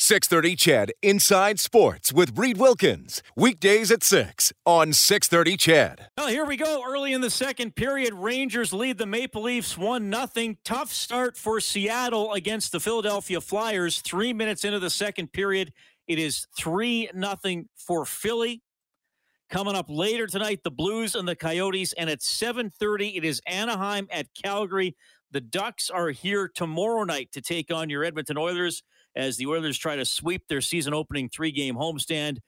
630 CHED Inside Sports with Reed Wilkins. Weekdays at 6 on 630 CHED. Well, here we go. Early in the second period, Rangers lead the Maple Leafs 1 0. Tough start for Seattle against the Philadelphia Flyers. Three minutes into the second period, it is 3 0 for Philly. Coming up later tonight, the Blues and the Coyotes. And at 7.30, it is Anaheim at Calgary. The Ducks are here tomorrow night to take on your Edmonton Oilers as the Oilers try to sweep their season opening three game homestand.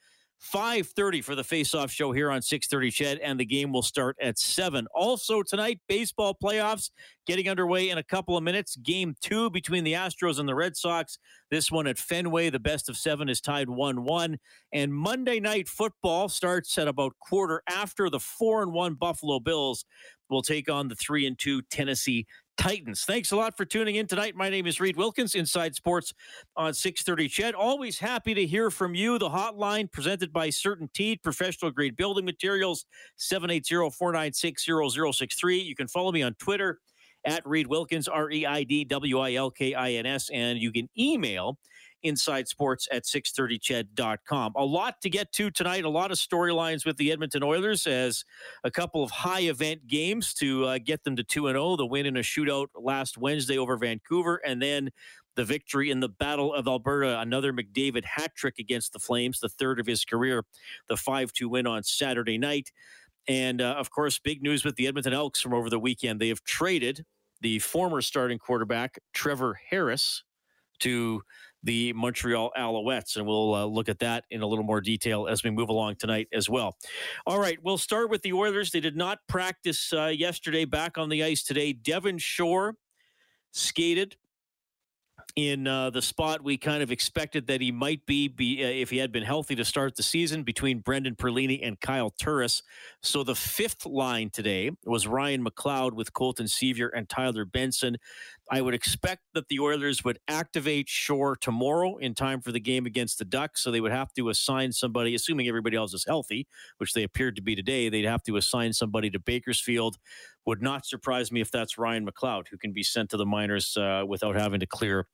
5:30 for the face-off show here on 6:30 CHED and the game will start at 7. Also tonight baseball playoffs getting underway in a couple of minutes. Game 2 between the Astros and the Red Sox. This one at Fenway, the best of 7 is tied 1-1 and Monday night football starts at about quarter after the 4 and 1 Buffalo Bills will take on the 3 and 2 Tennessee Titans. Thanks a lot for tuning in tonight. My name is Reed Wilkins, Inside Sports on 630 CHED. Always happy to hear from you. The hotline presented by CertainTeed, professional grade building materials, 780-496-0063. You can follow me on Twitter at Reed Wilkins, R-E-I-D-W-I-L-K-I-N-S, and you can email inside sports at 630ched.com. A lot to get to tonight, a lot of storylines with the Edmonton Oilers as a couple of high event games to uh, get them to 2 and 0, the win in a shootout last Wednesday over Vancouver and then the victory in the Battle of Alberta, another McDavid hat trick against the Flames, the third of his career, the 5 2 win on Saturday night. And uh, of course, big news with the Edmonton Elks from over the weekend. They have traded the former starting quarterback, Trevor Harris, to the Montreal Alouettes. And we'll uh, look at that in a little more detail as we move along tonight as well. All right, we'll start with the Oilers. They did not practice uh, yesterday, back on the ice today. Devin Shore skated in uh, the spot we kind of expected that he might be, be uh, if he had been healthy to start the season between Brendan Perlini and Kyle Turris. So the fifth line today was Ryan McLeod with Colton Sceviour and Tyler Benson. I would expect that the Oilers would activate Shore tomorrow in time for the game against the Ducks. So they would have to assign somebody, assuming everybody else is healthy, which they appeared to be today. They'd have to assign somebody to Bakersfield. Would not surprise me if that's Ryan McLeod, who can be sent to the minors uh, without having to clear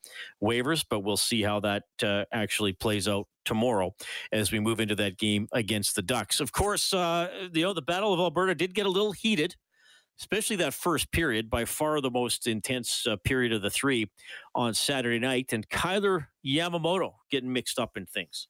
waivers. But we'll see how that uh, actually plays out tomorrow as we move into that game against the Ducks. Of course, uh, you know the Battle of Alberta did get a little heated especially that first period, by far the most intense uh, period of the three on Saturday night. And Kailer Yamamoto getting mixed up in things.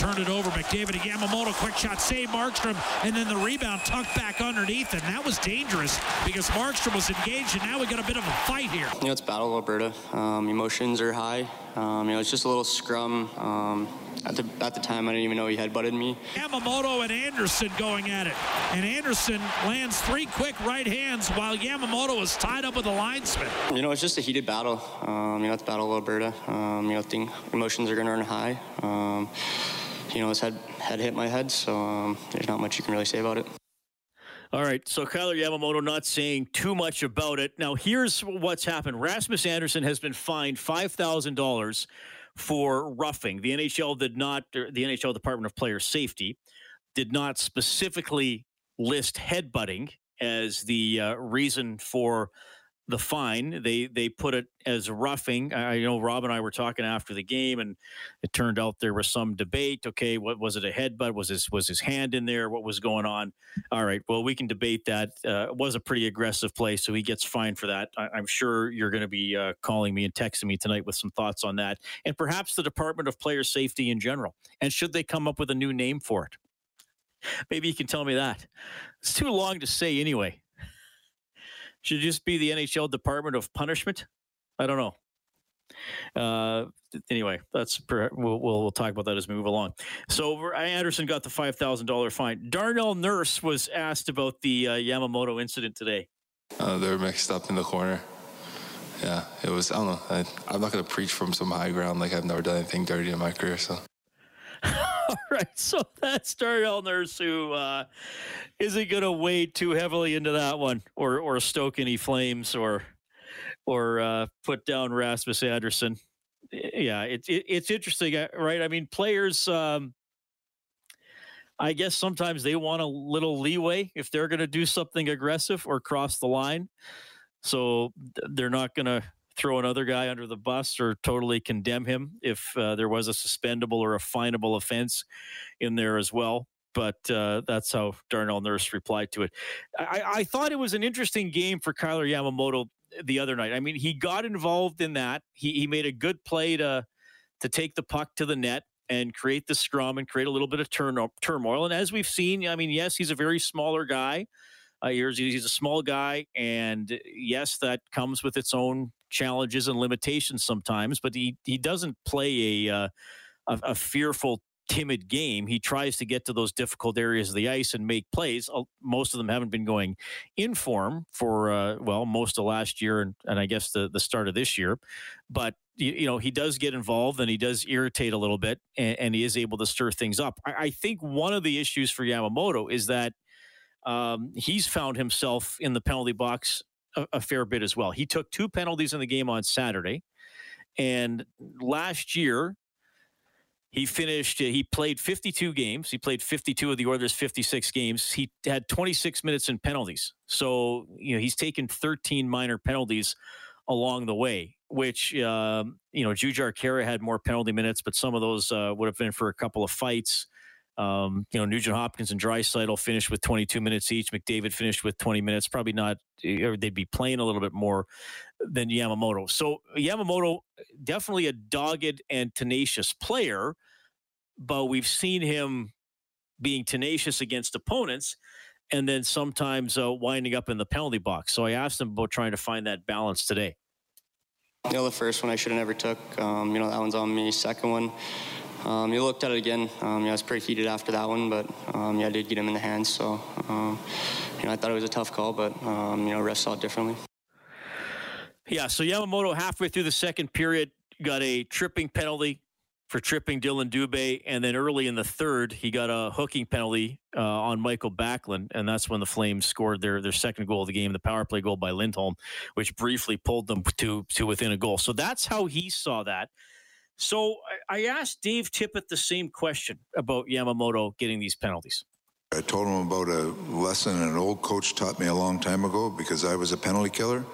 Turned it over, McDavid to Yamamoto, quick shot, save Markstrom, and then the rebound tucked back underneath, and that was dangerous because Markstrom was engaged, and now we got a bit of a fight here. You know, it's Battle Alberta. Um, emotions are high. Um, you know, it's just a little scrum. Um, at the, at the time, I didn't even know he had butted me. Yamamoto and Andersson going at it. And Andersson lands three quick right hands while Yamamoto is tied up with the linesman. You know, it's just a heated battle. Um, you know, it's Battle of Alberta. Um, you know, think emotions are going to run high. You know, his head, head hit my head, so um, there's not much you can really say about it. All right, so Kailer Yamamoto not saying too much about it. Now, here's what's happened Rasmus Andersson has been fined $5,000 for roughing. The NHL did not, the NHL Department of Player Safety did not specifically list headbutting as the uh, reason for the fine. They they put it as roughing. I know Rob and I were talking after the game, and it turned out there was some debate. Okay, what was it? A headbutt? Was his was his hand in there? What was going on? All right. Well, we can debate that. Uh, it was a pretty aggressive play, so he gets fined for that. I, am sure you're going to be uh, calling me and texting me tonight with some thoughts on that, and perhaps the Department of Player Safety in general. And should they come up with a new name for it? Maybe you can tell me that. It's too long to say anyway. Should it just be the NHL Department of Punishment? I don't know. Uh, anyway, that's per, we'll, we'll, we'll talk about that as we move along. So Andersson got the five thousand dollar fine. Darnell Nurse was asked about the uh, Yamamoto incident today. Uh, they're mixed up in the corner, yeah, it was. I don't know. I, I'm not gonna preach from some high ground like I've never done anything dirty in my career. So. All right, so that's Darnell Nurse who uh, isn't going to wade too heavily into that one, or or stoke any flames, or or uh, put down Rasmus Andersson. Yeah, it's it, it's interesting, uh, right? I mean, players. Um, I guess sometimes they want a little leeway if they're going to do something aggressive or cross the line. So they're not going to throw another guy under the bus or totally condemn him if uh, there was a suspendable or a finable offense in there as well. But uh, that's how Darnell Nurse replied to it. I, I thought it was an interesting game for Kailer Yamamoto the other night. I mean, he got involved in that. He, he made a good play to to take the puck to the net and create the scrum and create a little bit of turn, turmoil. And as we've seen, I mean, yes, he's a very smaller guy. Uh, he's, he's a small guy, and yes, that comes with its own challenges and limitations sometimes. But he he doesn't play a uh, a, a fearful timid game. He tries to get to those difficult areas of the ice and make plays. Most of them haven't been going in form for uh, well most of last year and, and I guess the the start of this year, but you, you know he does get involved and he does irritate a little bit and, and he is able to stir things up. I, I, think one of the issues for Yamamoto is that um, he's found himself in the penalty box a, a fair bit as well. He took two penalties in the game on Saturday. And last year, he finished, uh, he played 52 games. He played 52 of the Oilers' 56 games. He had 26 minutes in penalties. So, you know, he's taken 13 minor penalties along the way, which, um, you know, Jujhar Khaira had more penalty minutes, but some of those uh, would have been for a couple of fights. Um, you know, Nugent Hopkins and Draisaitl finished with 22 minutes each. McDavid finished with 20 minutes. Probably not, or they'd be playing a little bit more than Yamamoto. So Yamamoto, definitely a dogged and tenacious player, but we've seen him being tenacious against opponents and then sometimes uh, winding up in the penalty box. So I asked him about trying to find that balance today. You know, the first one I should have never took. Um, you know, that one's on me. Second one, um, looked at it again. Um, I was pretty heated after that one, but um, yeah, I did get him in the hands. So um, you know, I thought it was a tough call, but um, you know, refs saw it differently. Yeah. So Yamamoto halfway through the second period got a tripping penalty for tripping Dylan Dubé, and then early in the third, he got a hooking penalty uh, on Mikael Backlund, and that's when the Flames scored their their second goal of the game, the power play goal by Lindholm, which briefly pulled them to to within a goal. So that's how he saw that. So I asked Dave Tippett the same question about Yamamoto getting these penalties. I told him about a lesson an old coach taught me a long time ago because I was a penalty killer.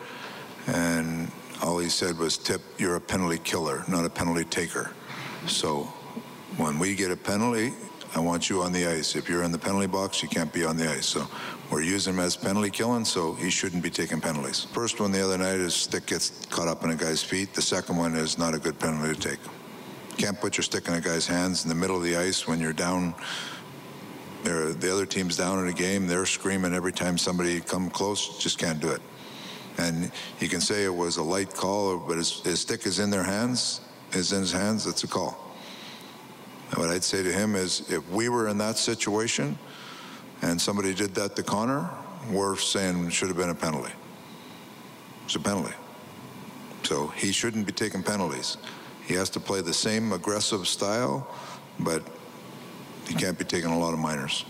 And all he said was, Tip, you're a penalty killer, not a penalty taker. So when we get a penalty, I want you on the ice. If you're in the penalty box, you can't be on the ice. So we're using him as penalty killing, so he shouldn't be taking penalties. First one the other night, his stick gets caught up in a guy's feet. The second one is not a good penalty to take. Can't put your stick in a guy's hands in the middle of the ice when you're down. the other team's down in a game. They're screaming every time somebody come close. Just can't do it. And you can say it was a light call, but his, his stick is in their hands. Is in his hands. That's a call. And what I'd say to him is, if we were in that situation, and somebody did that to Connor, we're saying it should have been a penalty. It's a penalty. So he shouldn't be taking penalties. He has to play the same aggressive style, but he can't be taking a lot of minors.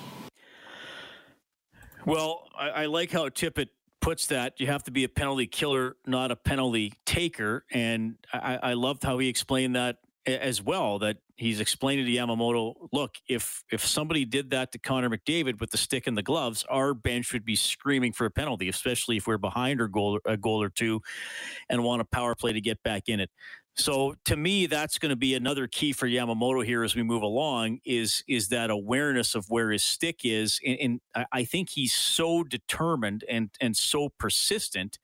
Well, I, I like how Tippett puts that. You have to be a penalty killer, not a penalty taker. And I, I loved how he explained that as well that he's explaining to Yamamoto, look, if if somebody did that to Connor McDavid with the stick and the gloves, our bench would be screaming for a penalty, especially if we're behind a goal a goal or two and want a power play to get back in it. So to me, that's going to be another key for Yamamoto here as we move along. Is is that awareness of where his stick is, and, and I think he's so determined and and so persistent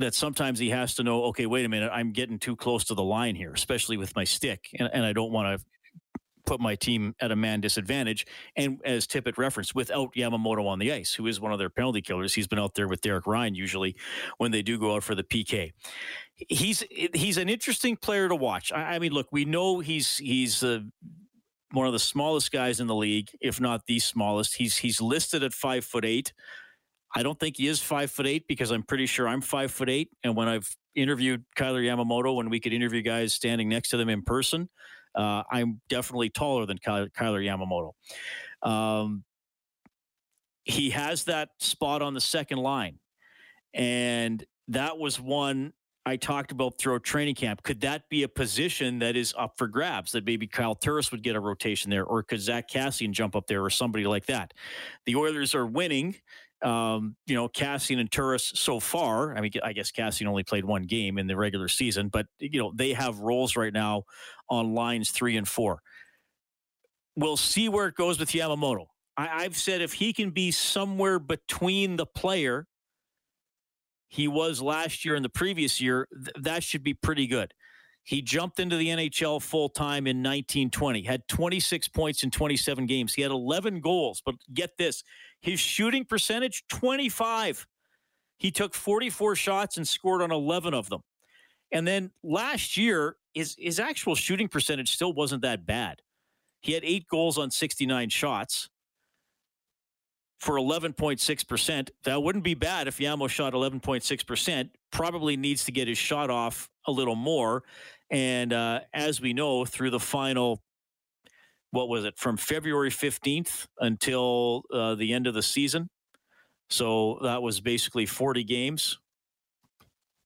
that sometimes he has to know, okay, wait a minute, I'm getting too close to the line here, especially with my stick, and, and I don't want to put my team at a man disadvantage. And as Tippett referenced, without Yamamoto on the ice, who is one of their penalty killers, he's been out there with Derek Ryan usually when they do go out for the PK. He's he's an interesting player to watch. I, I mean, look, we know he's he's uh, one of the smallest guys in the league, if not the smallest. He's he's listed at five foot eight. I don't think he is five foot eight because I'm pretty sure I'm five foot eight. And when I've interviewed Kailer Yamamoto, when we could interview guys standing next to them in person, uh, I'm definitely taller than Kailer Yamamoto. Um, he has that spot on the second line. And that was one I talked about throughout training camp. Could that be a position that is up for grabs? That maybe Kyle Turris would get a rotation there, or could Zack Kassian jump up there, or somebody like that? The Oilers are winning. Um, you know, Kassian and Turris so far. I mean, I guess Kassian only played one game in the regular season, but you know they have roles right now on lines three and four. We'll see where it goes with Yamamoto. I, I've said if he can be somewhere between the player he was last year and the previous year, th- that should be pretty good. He jumped into the NHL full time in 1920, had 26 points in 27 games. He had 11 goals, but get this his shooting percentage 25. He took 44 shots and scored on 11 of them. And then last year, his, his actual shooting percentage still wasn't that bad. He had eight goals on 69 shots for 11.6%. That wouldn't be bad if Yamo shot 11.6%. Probably needs to get his shot off a little more. And uh, as we know, through the final, what was it, from February 15th until uh, the end of the season. So that was basically 40 games.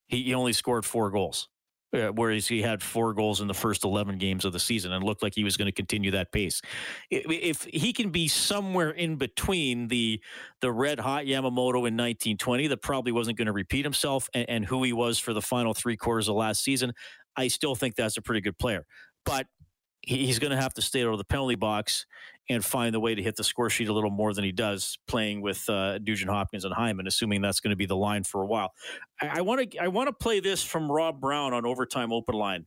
He, he only scored four goals uh, whereas he had four goals in the first 11 games of the season and looked like he was going to continue that pace. If he can be somewhere in between the the red hot Yamamoto in 1920 that probably wasn't going to repeat himself and, and who he was for the final three quarters of last season, I still think that's a pretty good player. But he's going to have to stay out of the penalty box and find the way to hit the score sheet a little more than he does playing with uh, Nugent Hopkins and Hyman, assuming that's going to be the line for a while. I want to I want to play this from Rob Brown on overtime open line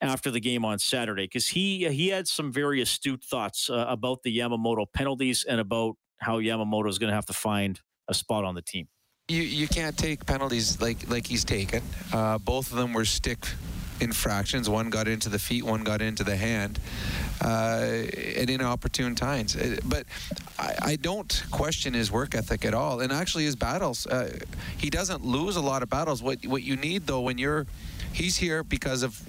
after the game on Saturday because he he had some very astute thoughts uh, about the Yamamoto penalties and about how Yamamoto is going to have to find a spot on the team. You you can't take penalties like like he's taken. Uh, both of them were stick infractions. One got into the feet, one got into the hand, uh, at inopportune times. Uh, but I, I, don't question his work ethic at all, and actually his battles. Uh, he doesn't lose a lot of battles. What what you need though when you're, he's here because of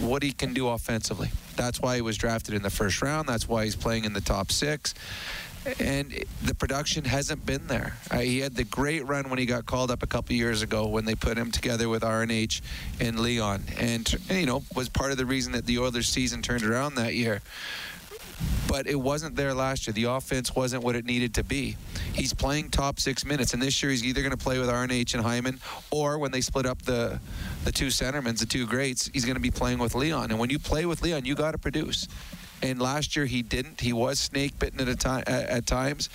what he can do offensively. That's why he was drafted in the first round. That's why he's playing in the top six and the production hasn't been there. Uh, he had the great run when he got called up a couple years ago when they put him together with RNH and Leon, and you know was part of the reason that the Oilers' season turned around that year. But it wasn't there last year. The offense wasn't what it needed to be. He's playing top six minutes, and this year he's either going to play with RNH and Hyman, or when they split up the the two centermans, the two greats, he's going to be playing with Leon. And when you play with Leon, you got to produce and last year he didn't. He was snake bitten at a time at, times.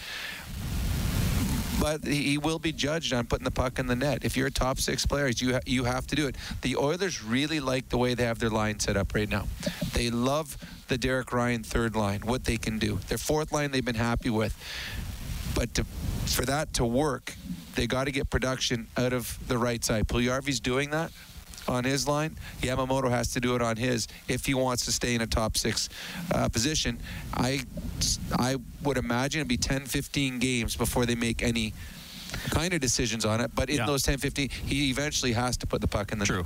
But he will be judged on putting the puck in the net. If you're a top six player, you ha- you have to do it. The Oilers really like the way they have their line set up right now. They love the Derek Ryan third line, what they can do. Their fourth line they've been happy with, but to, for that to work, they got to get production out of the right side. Puljujarvi's doing that on his line. Yamamoto has to do it on his if he wants to stay in a top six uh, position. I, I would imagine it'd be 10, 15 games before they make any kind of decisions on it. But in yeah. those 10, 15, he eventually has to put the puck in the True. net.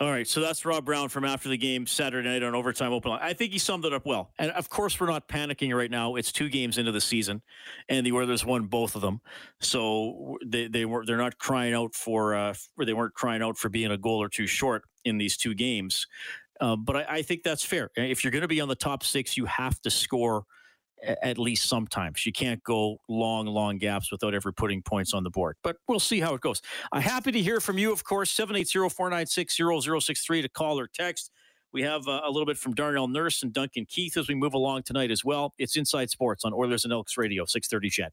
All right, so that's Rob Brown from after the game Saturday night on Overtime Open. I think he summed it up well. And of course, we're not panicking right now. It's two games into the season, and the Oilers won both of them, so they they were they're not crying out for uh, they weren't crying out for being a goal or two short in these two games. Uh, but I, I think that's fair. If you're going to be on the top six, you have to score at least sometimes. You can't go long, long gaps without ever putting points on the board. But we'll see how it goes. I'm happy to hear from you, of course. 780-496-0063 to call or text. We have uh, a little bit from Darnell Nurse and Duncan Keith as we move along tonight as well. It's Inside Sports on Oilers and Elks Radio, 630 CHED.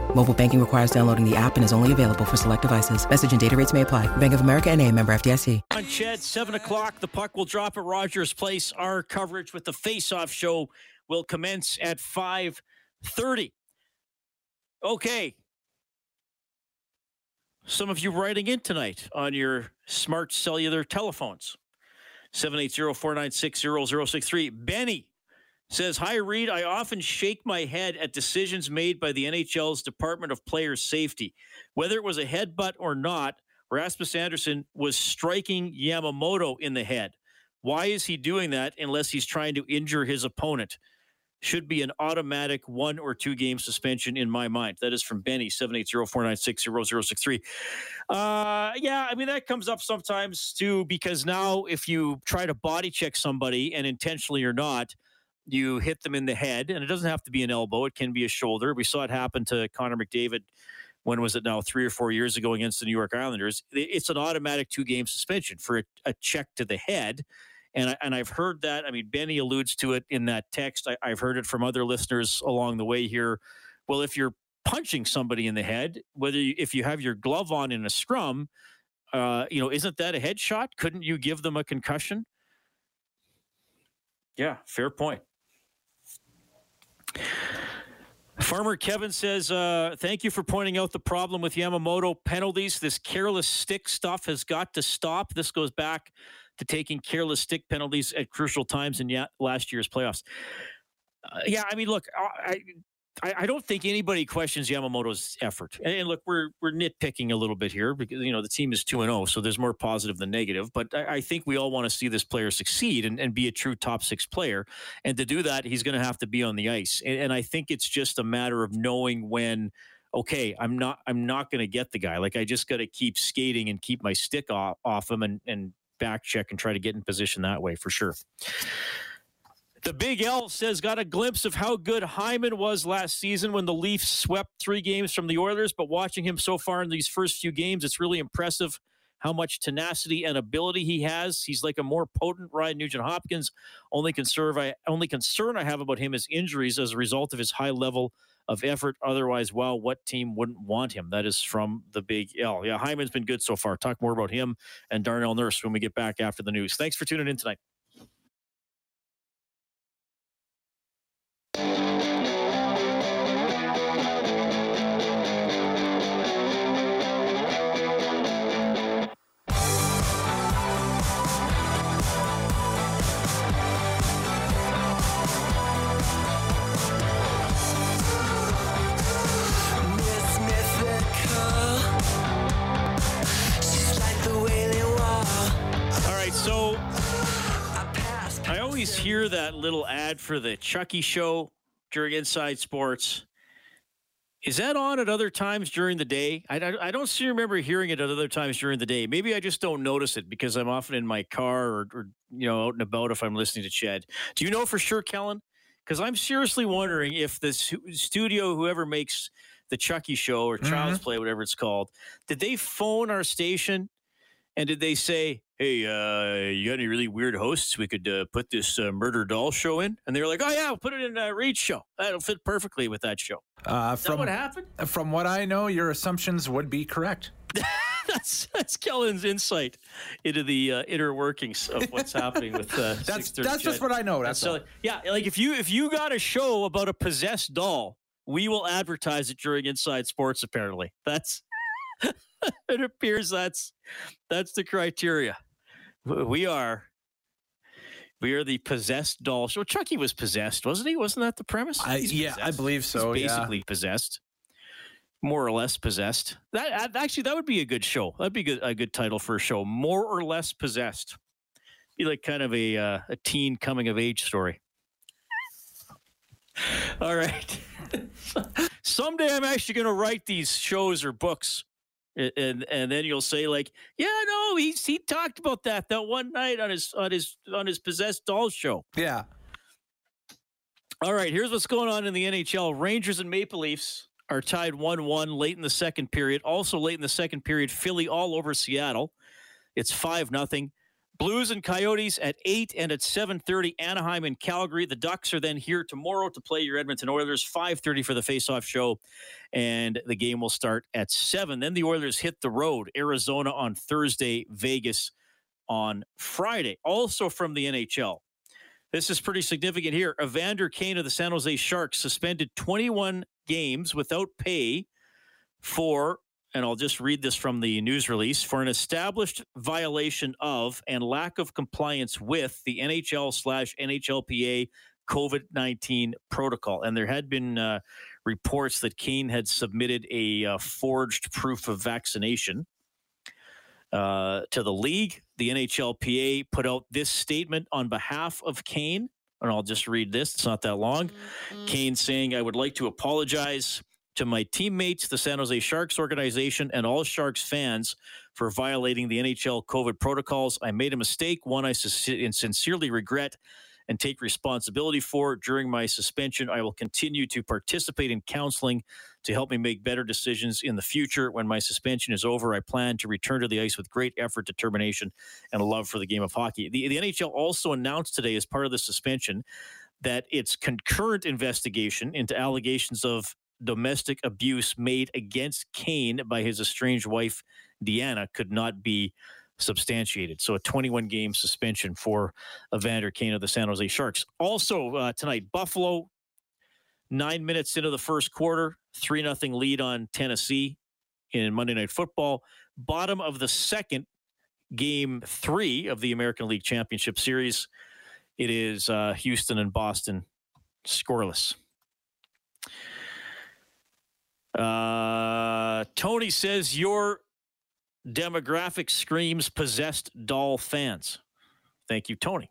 Mobile banking requires downloading the app and is only available for select devices. Message and data rates may apply. Bank of America and a member FDIC. On Ched, 7 o'clock, the puck will drop at Rogers Place. Our coverage with the face-off show will commence at 5.30. Okay. Some of you writing in tonight on your smart cellular telephones. 780-496-0063. Benny says, Hi, Reed. I often shake my head at decisions made by the NHL's Department of Player Safety. Whether it was a headbutt or not, Rasmus Andersson was striking Yamamoto in the head. Why is he doing that unless he's trying to injure his opponent? Should be an automatic one or two game suspension in my mind. That is from Benny, 780-496-0063. Uh, yeah, I mean, that comes up sometimes too, because now if you try to body check somebody and intentionally or not, you hit them in the head, and it doesn't have to be an elbow; it can be a shoulder. We saw it happen to Connor McDavid. When was it now? Three or four years ago against the New York Islanders. It's an automatic two-game suspension for a, a check to the head, and I, and I've heard that. I mean, Benny alludes to it in that text. I, I've heard it from other listeners along the way here. Well, if you're punching somebody in the head, whether you, if you have your glove on in a scrum, uh, you know, isn't that a headshot? Couldn't you give them a concussion? Yeah, fair point. Farmer Kevin says, uh, Thank you for pointing out the problem with Yamamoto penalties. This careless stick stuff has got to stop. This goes back to taking careless stick penalties at crucial times in last year's playoffs. Uh, yeah, I mean, look, I, I, I, don't think anybody questions Yamamoto's effort. And, and, look, we're we're nitpicking a little bit here because you know the team is two and zero, so there's more positive than negative. But I, I think we all want to see this player succeed and, and, be a true top six player. And to do that, he's going to have to be on the ice. And, and I think it's just a matter of knowing when. Okay, I'm not. I'm not going to get the guy. Like I just got to keep skating and keep my stick off, off him and and back check and try to get in position that way for sure. The Big L says got a glimpse of how good Hyman was last season when the Leafs swept three games from the Oilers, but watching him so far in these first few games, it's really impressive how much tenacity and ability he has. He's like a more potent Ryan Nugent Hopkins. Only concern I only concern I have about him is injuries as a result of his high level of effort. Otherwise, well, what team wouldn't want him? That is from the Big L. Yeah, Hyman's been good so far. Talk more about him and Darnell Nurse when we get back after the news. Thanks for tuning in tonight. Hear that little ad for the Chucky show during Inside Sports. Is that on at other times during the day? I, I, I don't seem to remember hearing it at other times during the day. Maybe I just don't notice it because I'm often in my car or, or you know out and about if I'm listening to CHED. Do you know for sure, Kellen? Because I'm seriously wondering if this studio, whoever makes the Chucky show or Child's mm-hmm. Play, whatever it's called, did they phone our station and did they say, hey, uh, you got any really weird hosts we could uh, put this uh, murder doll show in? And they were like, oh yeah, we'll put it in a Reed show. That'll fit perfectly with that show. Uh, from what happened? From what I know, your assumptions would be correct. that's that's Kellen's insight into the uh, inner workings of what's happening with uh, that's that's just what I know. That's so, yeah. Like if you if you got a show about a possessed doll, we will advertise it during Inside Sports. Apparently, that's it appears that's that's the criteria. We are. We are the possessed doll. So Chucky was possessed, wasn't he? Wasn't that the premise? I, yeah, I believe so. He's basically yeah. possessed, more or less possessed. That actually that would be a good show. That'd be good, a good title for a show. More or less possessed. Be like kind of a uh, a teen coming of age story. All right. Someday I'm actually going to write these shows or books and and then you'll say like, yeah, no, he he talked about that that one night on his on his on his possessed doll show. Yeah. All right, here's what's going on in the NHL. Rangers and Maple Leafs are tied 1 1 late in the second period. Also, late in the second period, Philly all over Seattle. It's 5 0. Blues and Coyotes at 8 and at 7:30 Anaheim and Calgary. The Ducks are then here tomorrow to play your Edmonton Oilers 5:30 for the face-off show and the game will start at 7. Then the Oilers hit the road, Arizona on Thursday, Vegas on Friday. Also from the NHL. This is pretty significant here. Evander Kane of the San Jose Sharks suspended 21 games without pay for and I'll just read this from the news release for an established violation of and lack of compliance with the NHL slash NHLPA COVID 19 protocol. And there had been uh, reports that Kane had submitted a uh, forged proof of vaccination uh, to the league. The NHLPA put out this statement on behalf of Kane. And I'll just read this. It's not that long. Mm-hmm. Kane saying, I would like to apologize to my teammates, the San Jose Sharks organization, and all Sharks fans for violating the NHL COVID protocols. I made a mistake, one I sincerely regret and take responsibility for. During my suspension, I will continue to participate in counseling to help me make better decisions in the future. When my suspension is over, I plan to return to the ice with great effort, determination, and a love for the game of hockey. The, the NHL also announced today, as part of the suspension, that its concurrent investigation into allegations of domestic abuse made against Kane by his estranged wife, Deanna, could not be substantiated. So a 21 game suspension for Evander Kane of the San Jose Sharks. Also uh, tonight, Buffalo, nine minutes into the first quarter, 3 nothing lead on Tennessee in Monday Night Football. Bottom of the second, game three of the American League Championship Series. It is uh, Houston and Boston scoreless. Uh, Tony says your demographic screams possessed doll fans. Thank you, Tony.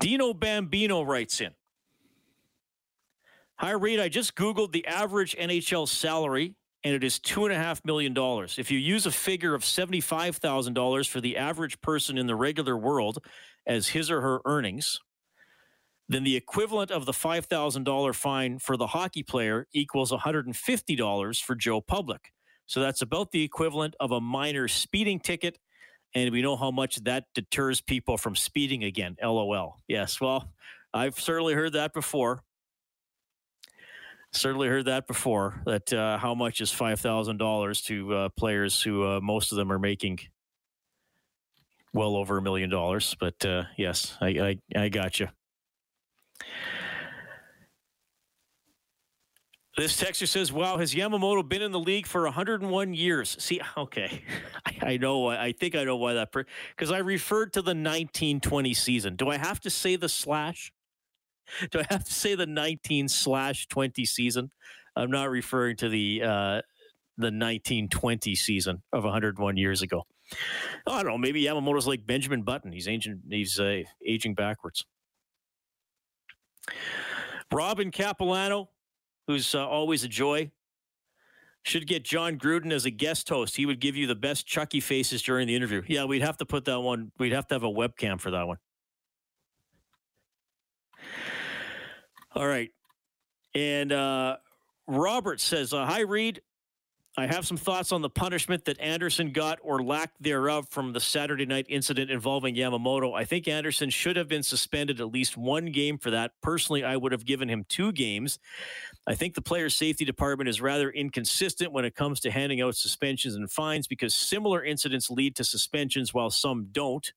Dino Bambino writes in Hi, Reed. I just Googled the average NHL salary, and it is $2.5 million. If you use a figure of $75,000 for the average person in the regular world as his or her earnings, then the equivalent of the $5,000 fine for the hockey player equals $150 for Joe Public. So that's about the equivalent of a minor speeding ticket. And we know how much that deters people from speeding again. LOL. Yes. Well, I've certainly heard that before. Certainly heard that before. That uh, how much is five thousand dollars to uh, players who uh, most of them are making well over a million dollars. But uh, yes, I, I I got you. This texter says, "Wow, has Yamamoto been in the league for 101 years?" See, okay, I, I know. I think I know why that because I referred to the 1920 season. Do I have to say the slash? Do I have to say the 19 slash 20 season? I'm not referring to the uh, the 1920 season of 101 years ago. I don't know. Maybe Yamamoto's like Benjamin Button. He's aging. He's uh, aging backwards. Robin Capilano, who's uh, always a joy, should get Jon Gruden as a guest host. He would give you the best Chucky faces during the interview. Yeah, we'd have to put that one. We'd have to have a webcam for that one. All right. And uh, Robert says, uh, Hi, Reed. I have some thoughts on the punishment that Andersson got or lack thereof from the Saturday night incident involving Yamamoto. I think Andersson should have been suspended at least one game for that. Personally, I would have given him two games. I think the player safety department is rather inconsistent when it comes to handing out suspensions and fines because similar incidents lead to suspensions while some don't.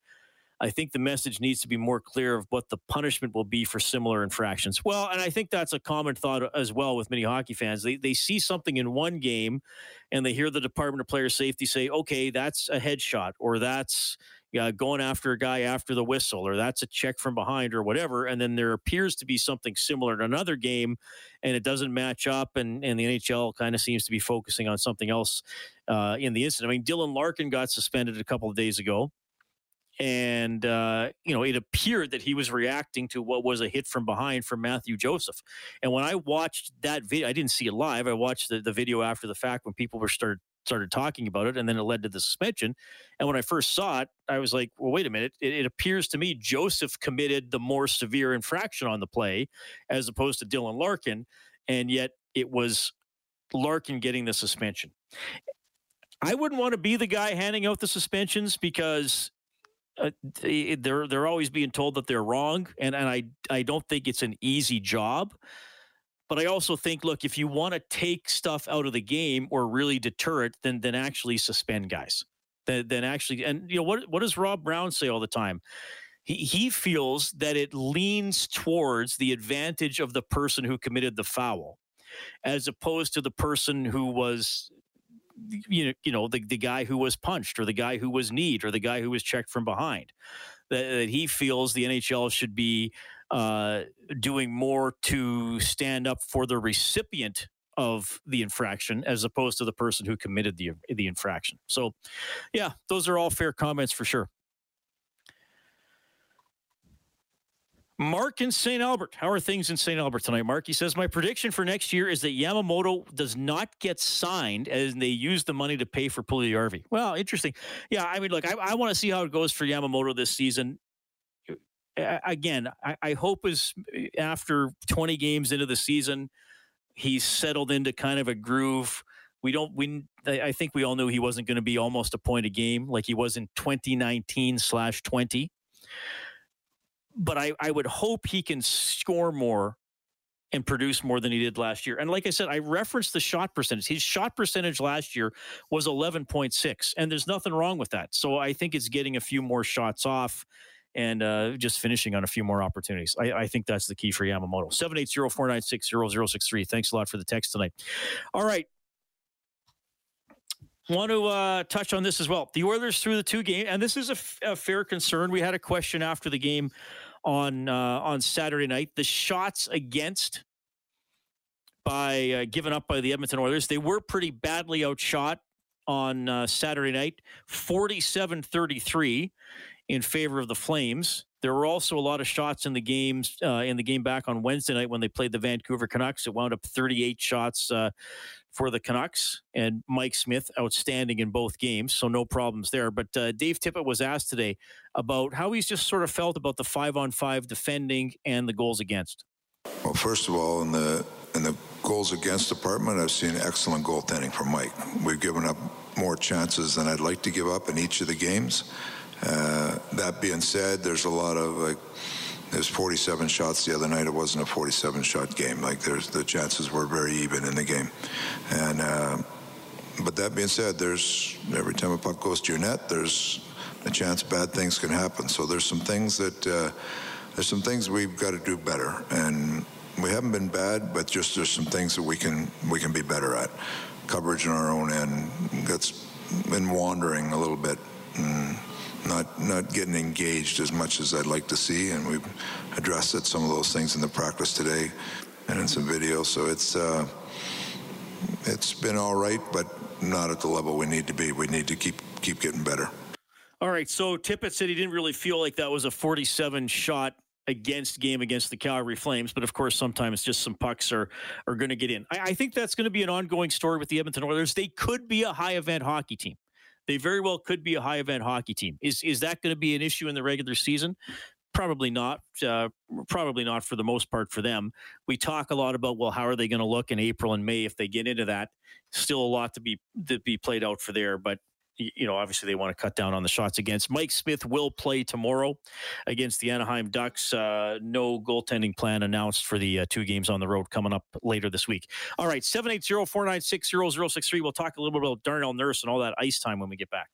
I think the message needs to be more clear of what the punishment will be for similar infractions. Well, and I think that's a common thought as well with many hockey fans. They they see something in one game and they hear the Department of Player Safety say, "Okay, that's a headshot or that's uh, going after a guy after the whistle or that's a check from behind or whatever." And then there appears to be something similar in another game and it doesn't match up and and the NHL kind of seems to be focusing on something else uh, in the incident. I mean, Dylan Larkin got suspended a couple of days ago and uh, you know it appeared that he was reacting to what was a hit from behind from Matthew Joseph. And when I watched that video, I didn't see it live. I watched the, the video after the fact when people were started started talking about it, and then it led to the suspension. And when I first saw it, I was like, well, wait a minute. It, it appears to me Joseph committed the more severe infraction on the play as opposed to Dylan Larkin. And yet it was Larkin getting the suspension. I wouldn't want to be the guy handing out the suspensions because uh, they, they're they're always being told that they're wrong, and and I I don't think it's an easy job. But I also think, look, if you want to take stuff out of the game or really deter it, then then actually suspend guys. Then then actually, and you know what what does Rob Brown say all the time? He he feels that it leans towards the advantage of the person who committed the foul, as opposed to the person who was you know, you know, the, the guy who was punched or the guy who was kneed or the guy who was checked from behind. That, that he feels the NHL should be uh, doing more to stand up for the recipient of the infraction as opposed to the person who committed the the infraction. So, yeah, those are all fair comments for sure. Mark in St. Albert. How are things in St. Albert tonight, Mark? He says, My prediction for next year is that Yamamoto does not get signed as they use the money to pay for Puljujarvi. Well, interesting. Yeah, I mean, look, I, I want to see how it goes for Yamamoto this season. Again, I, I hope is after 20 games into the season, he's settled into kind of a groove. We don't, we, I think we all knew he wasn't going to be almost a point a game like he was in 2019 slash 20 but I, I would hope he can score more and produce more than he did last year. And like I said, I referenced the shot percentage. His shot percentage last year was 11.6, and there's nothing wrong with that. So I think it's getting a few more shots off and uh, just finishing on a few more opportunities. I, I think that's the key for Yamamoto. 780-496-0063. Thanks a lot for the text tonight. All right want to uh, touch on this as well. The Oilers through the two game, and this is a, f- a fair concern. We had a question after the game on uh, on Saturday night. The shots against by uh, given up by the Edmonton Oilers, they were pretty badly outshot on uh, Saturday night, 47-33 in favor of the Flames. There were also a lot of shots in the games uh, in the game back on Wednesday night when they played the Vancouver Canucks. It wound up 38 shots uh, for the Canucks, and Mike Smith outstanding in both games, so no problems there. But uh, Dave Tippett was asked today about how he's just sort of felt about the five on five defending and the goals against. Well, first of all, in the in the goals against department, I've seen excellent goaltending from Mike. We've given up more chances than I'd like to give up in each of the games. Uh, that being said, there's a lot of like there's 47 shots the other night. It wasn't a 47 shot game. Like there's the chances were very even in the game, and uh, but that being said, there's every time a puck goes to your net, there's a chance bad things can happen. So there's some things that uh, there's some things we've got to do better, and we haven't been bad, but just there's some things that we can we can be better at. Coverage on our own end that's been wandering a little bit. And, not not getting engaged as much as I'd like to see, and we've addressed it, some of those things in the practice today and in some videos. So it's uh, it's been all right, but not at the level we need to be. We need to keep keep getting better. All right. So Tippett said he didn't really feel like that was a 47 shot against game against the Calgary Flames, but of course sometimes just some pucks are are going to get in. I, I think that's going to be an ongoing story with the Edmonton Oilers. They could be a high event hockey team they very well could be a high event hockey team. Is is that going to be an issue in the regular season? Probably not. Uh, probably not for the most part for them. We talk a lot about well, how are they going to look in April and May if they get into that? Still a lot to be to be played out for there, but you know, obviously they want to cut down on the shots against. Mike Smith will play tomorrow against the Anaheim Ducks. Uh, no goaltending plan announced for the uh, two games on the road coming up later this week. All right, 780 496 0063. We'll talk a little bit about Darnell Nurse and all that ice time when we get back.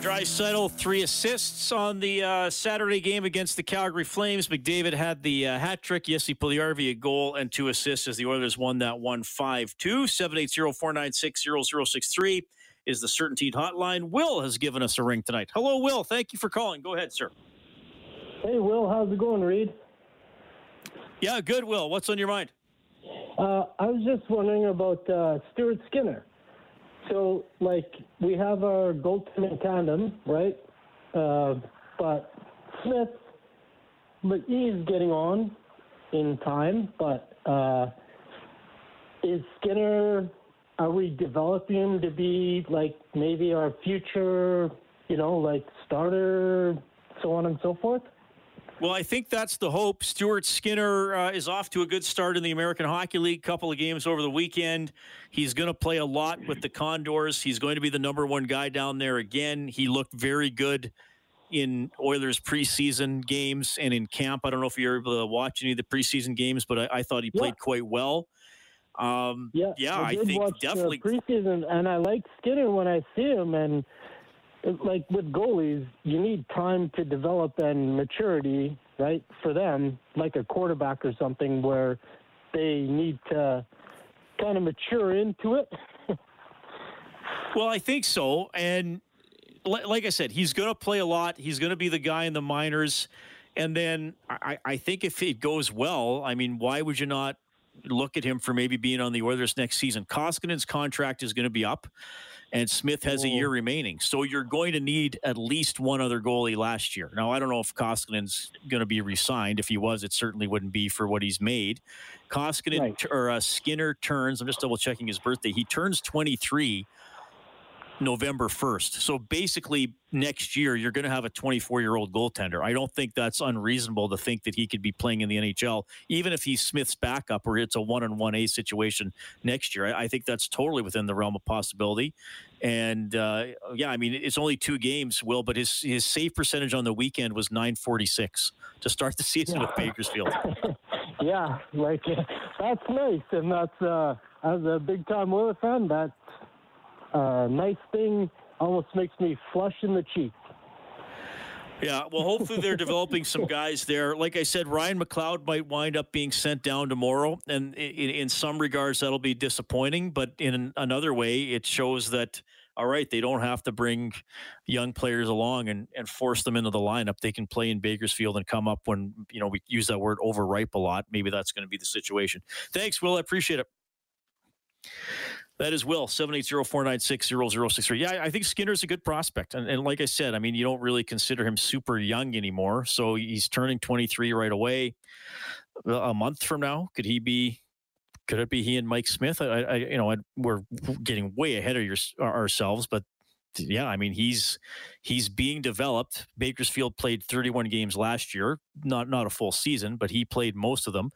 Leon Draisaitl, three assists on the uh, Saturday game against the Calgary Flames. McDavid had the uh, hat trick. Jesse Puljujarvi, a goal and two assists as the Oilers won that one 5 2. 780 496 0063 is the CertainTeed hotline. Will has given us a ring tonight. Hello, Will. Thank you for calling. Go ahead, sir. Hey, Will. How's it going, Reed? Yeah, good, Will. What's on your mind? Uh, I was just wondering about uh, Stuart Skinner. So like we have our goaltending tandem, right? Uh, but Smith, but he's getting on in time. But uh, is Skinner? Are we developing him to be like maybe our future? You know, like starter, so on and so forth. Well, I think that's the hope. Stuart Skinner uh, is off to a good start in the American Hockey League. Couple of games over the weekend. He's going to play a lot with the Condors. He's going to be the number one guy down there again. He looked very good in Oilers preseason games and in camp. I don't know if you're able to watch any of the preseason games, but I, I thought he played yeah. quite well. Um, yeah, yeah, I, I think watch, definitely uh, preseason, and I like Skinner when I see him and like with goalies, you need time to develop and maturity, right? For them, like a quarterback or something, where they need to kind of mature into it. well, I think so. And like I said, he's going to play a lot. He's going to be the guy in the minors. And then I, I think if it goes well, I mean, why would you not look at him for maybe being on the Oilers next season? Koskinen's contract is going to be up and Smith has a year remaining. So you're going to need at least one other goalie last year. Now, I don't know if Koskinen's going to be re-signed. If he was, it certainly wouldn't be for what he's made. Koskinen right. or uh, Skinner turns. I'm just double checking his birthday. He turns 23 November 1st. So basically, next year, you're going to have a 24 year old goaltender. I don't think that's unreasonable to think that he could be playing in the NHL, even if he's Smith's backup or it's a one on one A situation next year. I, I, think that's totally within the realm of possibility. And uh, yeah, I mean, it's only two games, Will, but his, his save percentage on the weekend was 946 to start the season yeah. with Bakersfield. yeah, like that's nice. And that's, uh, as a big time Oilers fan, that uh, nice thing almost makes me flush in the cheek. Yeah, well, hopefully they're developing some guys there. Like I said, Ryan McLeod might wind up being sent down tomorrow, and in, in some regards that'll be disappointing. But in another way, it shows that all right, they don't have to bring young players along and, and force them into the lineup. They can play in Bakersfield and come up when you know we use that word overripe a lot. Maybe that's going to be the situation. Thanks, Will. I appreciate it. That is Will, 780-496-0063. Yeah, I think Skinner's a good prospect. And, and, like I said, I mean, you don't really consider him super young anymore. So he's turning 23 right away. Uh, a month from now, could he be could it be he and Mike Smith? I, I you know, I, we're getting way ahead of your, ourselves, but yeah, I mean, he's he's being developed. Bakersfield played 31 games last year, not not a full season, but he played most of them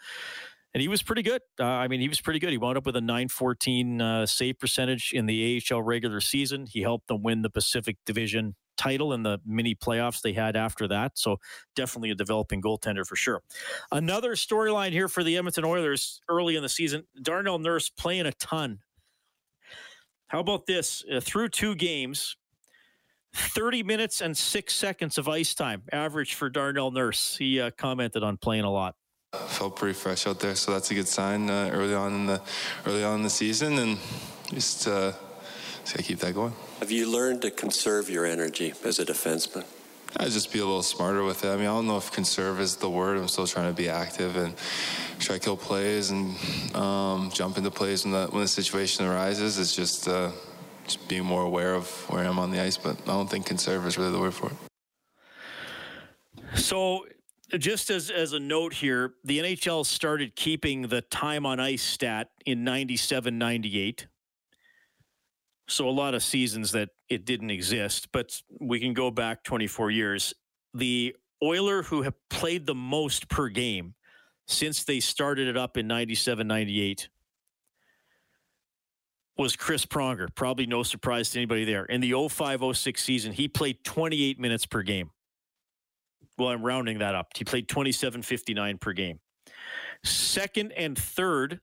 and he was pretty good. Uh, I mean, he was pretty good. He wound up with a 914 uh, save percentage in the AHL regular season. He helped them win the Pacific Division title in the mini playoffs they had after that. So definitely a developing goaltender for sure. Another storyline here for the Edmonton Oilers early in the season Darnell Nurse playing a ton. How about this? Uh, through two games, 30 minutes and six seconds of ice time average for Darnell Nurse. He uh, commented on playing a lot. Felt pretty fresh out there, so that's a good sign uh, early on in the early on in the season, and just, uh, just gotta keep that going. Have you learned to conserve your energy as a defenseman? I just be a little smarter with it. I mean, I don't know if conserve is the word. I'm still trying to be active and try to kill plays and um, jump into plays when the when the situation arises. It's just uh, just being more aware of where I am on the ice. But I don't think conserve is really the word for it. So just as, as a note here, the NHL started keeping the time on ice stat in 97 98. So a lot of seasons that it didn't exist, but we can go back 24 years. The Oiler who have played the most per game since they started it up in 97 98 was Chris Pronger. Probably no surprise to anybody there. In the 05 06 season, he played 28 minutes per game well, I'm rounding that up. He played 27.59 per game. Second and third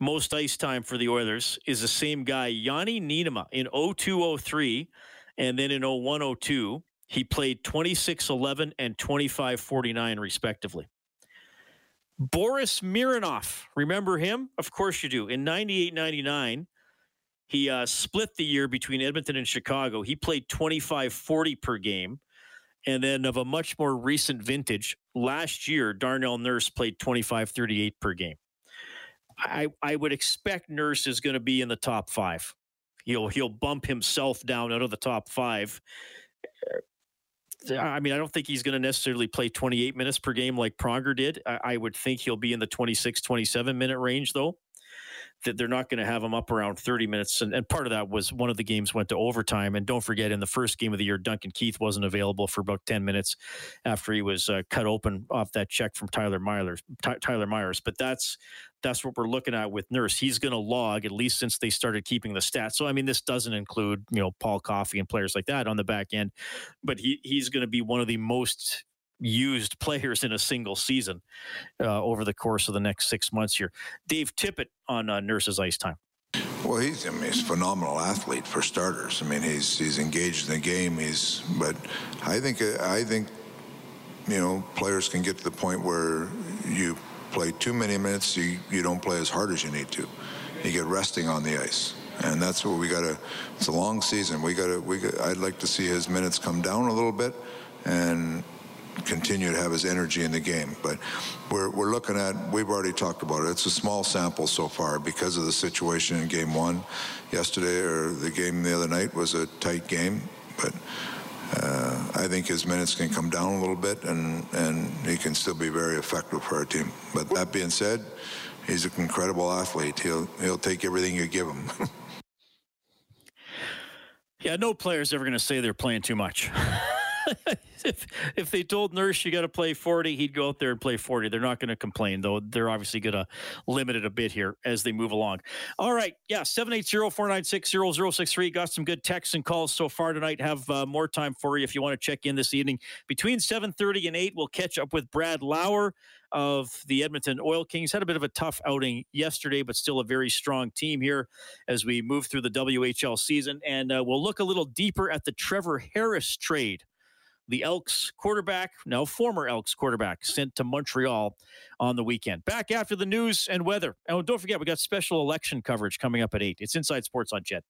most ice time for the Oilers is the same guy, Janne Niinimaa, in 0203 and then in 0102. He played 26.11 and 25.49, respectively. Boris Mironov, remember him? Of course you do. In 98 99, he uh, split the year between Edmonton and Chicago. He played 25.40 per game. And then of a much more recent vintage, last year, Darnell Nurse played 25 38 per game. I I would expect Nurse is going to be in the top five. He'll he'll bump himself down out of the top five. Uh, I mean, I don't think he's going to necessarily play 28 minutes per game like Pronger did. I, I would think he'll be in the 26, 27 minute range, though that they're not going to have him up around 30 minutes. And, and, part of that was one of the games went to overtime. And don't forget, in the first game of the year, Duncan Keith wasn't available for about 10 minutes after he was uh, cut open off that check from Tyler Myers. Tyler Myers. But that's that's what we're looking at with Nurse. He's going to log at least since they started keeping the stats. So I mean, this doesn't include you know Paul Coffey and players like that on the back end, but he he's going to be one of the most used players in a single season uh, over the course of the next six months here. Dave Tippett on uh, Nurse's Ice Time. Well, he's I mean, he's a phenomenal athlete for starters. I mean, he's he's engaged in the game. He's but I think I think you know players can get to the point where you play too many minutes, you you don't play as hard as you need to. You get resting on the ice. And that's what we got to. It's a long season. We got to. We. Got, I'd like to see his minutes come down a little bit, and continue to have his energy in the game. But we're, we're looking at, we've already talked about it. It's a small sample so far because of the situation in game one yesterday, or the game the other night was a tight game. But uh, I think his minutes can come down a little bit and, and he can still be very effective for our team. But that being said, he's an incredible athlete. He'll, he'll take everything you give him. yeah, no player's ever going to say they're playing too much. if if they told Nurse you got to play 40, he'd go out there and play 40. They're not going to complain, though. They're obviously going to limit it a bit here as they move along. All right. Yeah. 780 496 0063. Got some good texts and calls so far tonight. Have uh, more time for you if you want to check in this evening. Between 730 and 8, we'll catch up with Brad Lauer of the Edmonton Oil Kings. Had a bit of a tough outing yesterday, but still a very strong team here as we move through the WHL season. And uh, we'll look a little deeper at the Trevor Harris trade the Elks quarterback, now former Elks quarterback, sent to Montreal on the weekend. Back after the news and weather. Oh, don't forget, we got special election coverage coming up at 8. It's Inside Sports on CHED.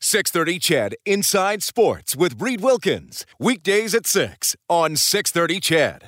630 CHED Inside Sports with Reid Wilkins. Weekdays at 6 on 630 CHED.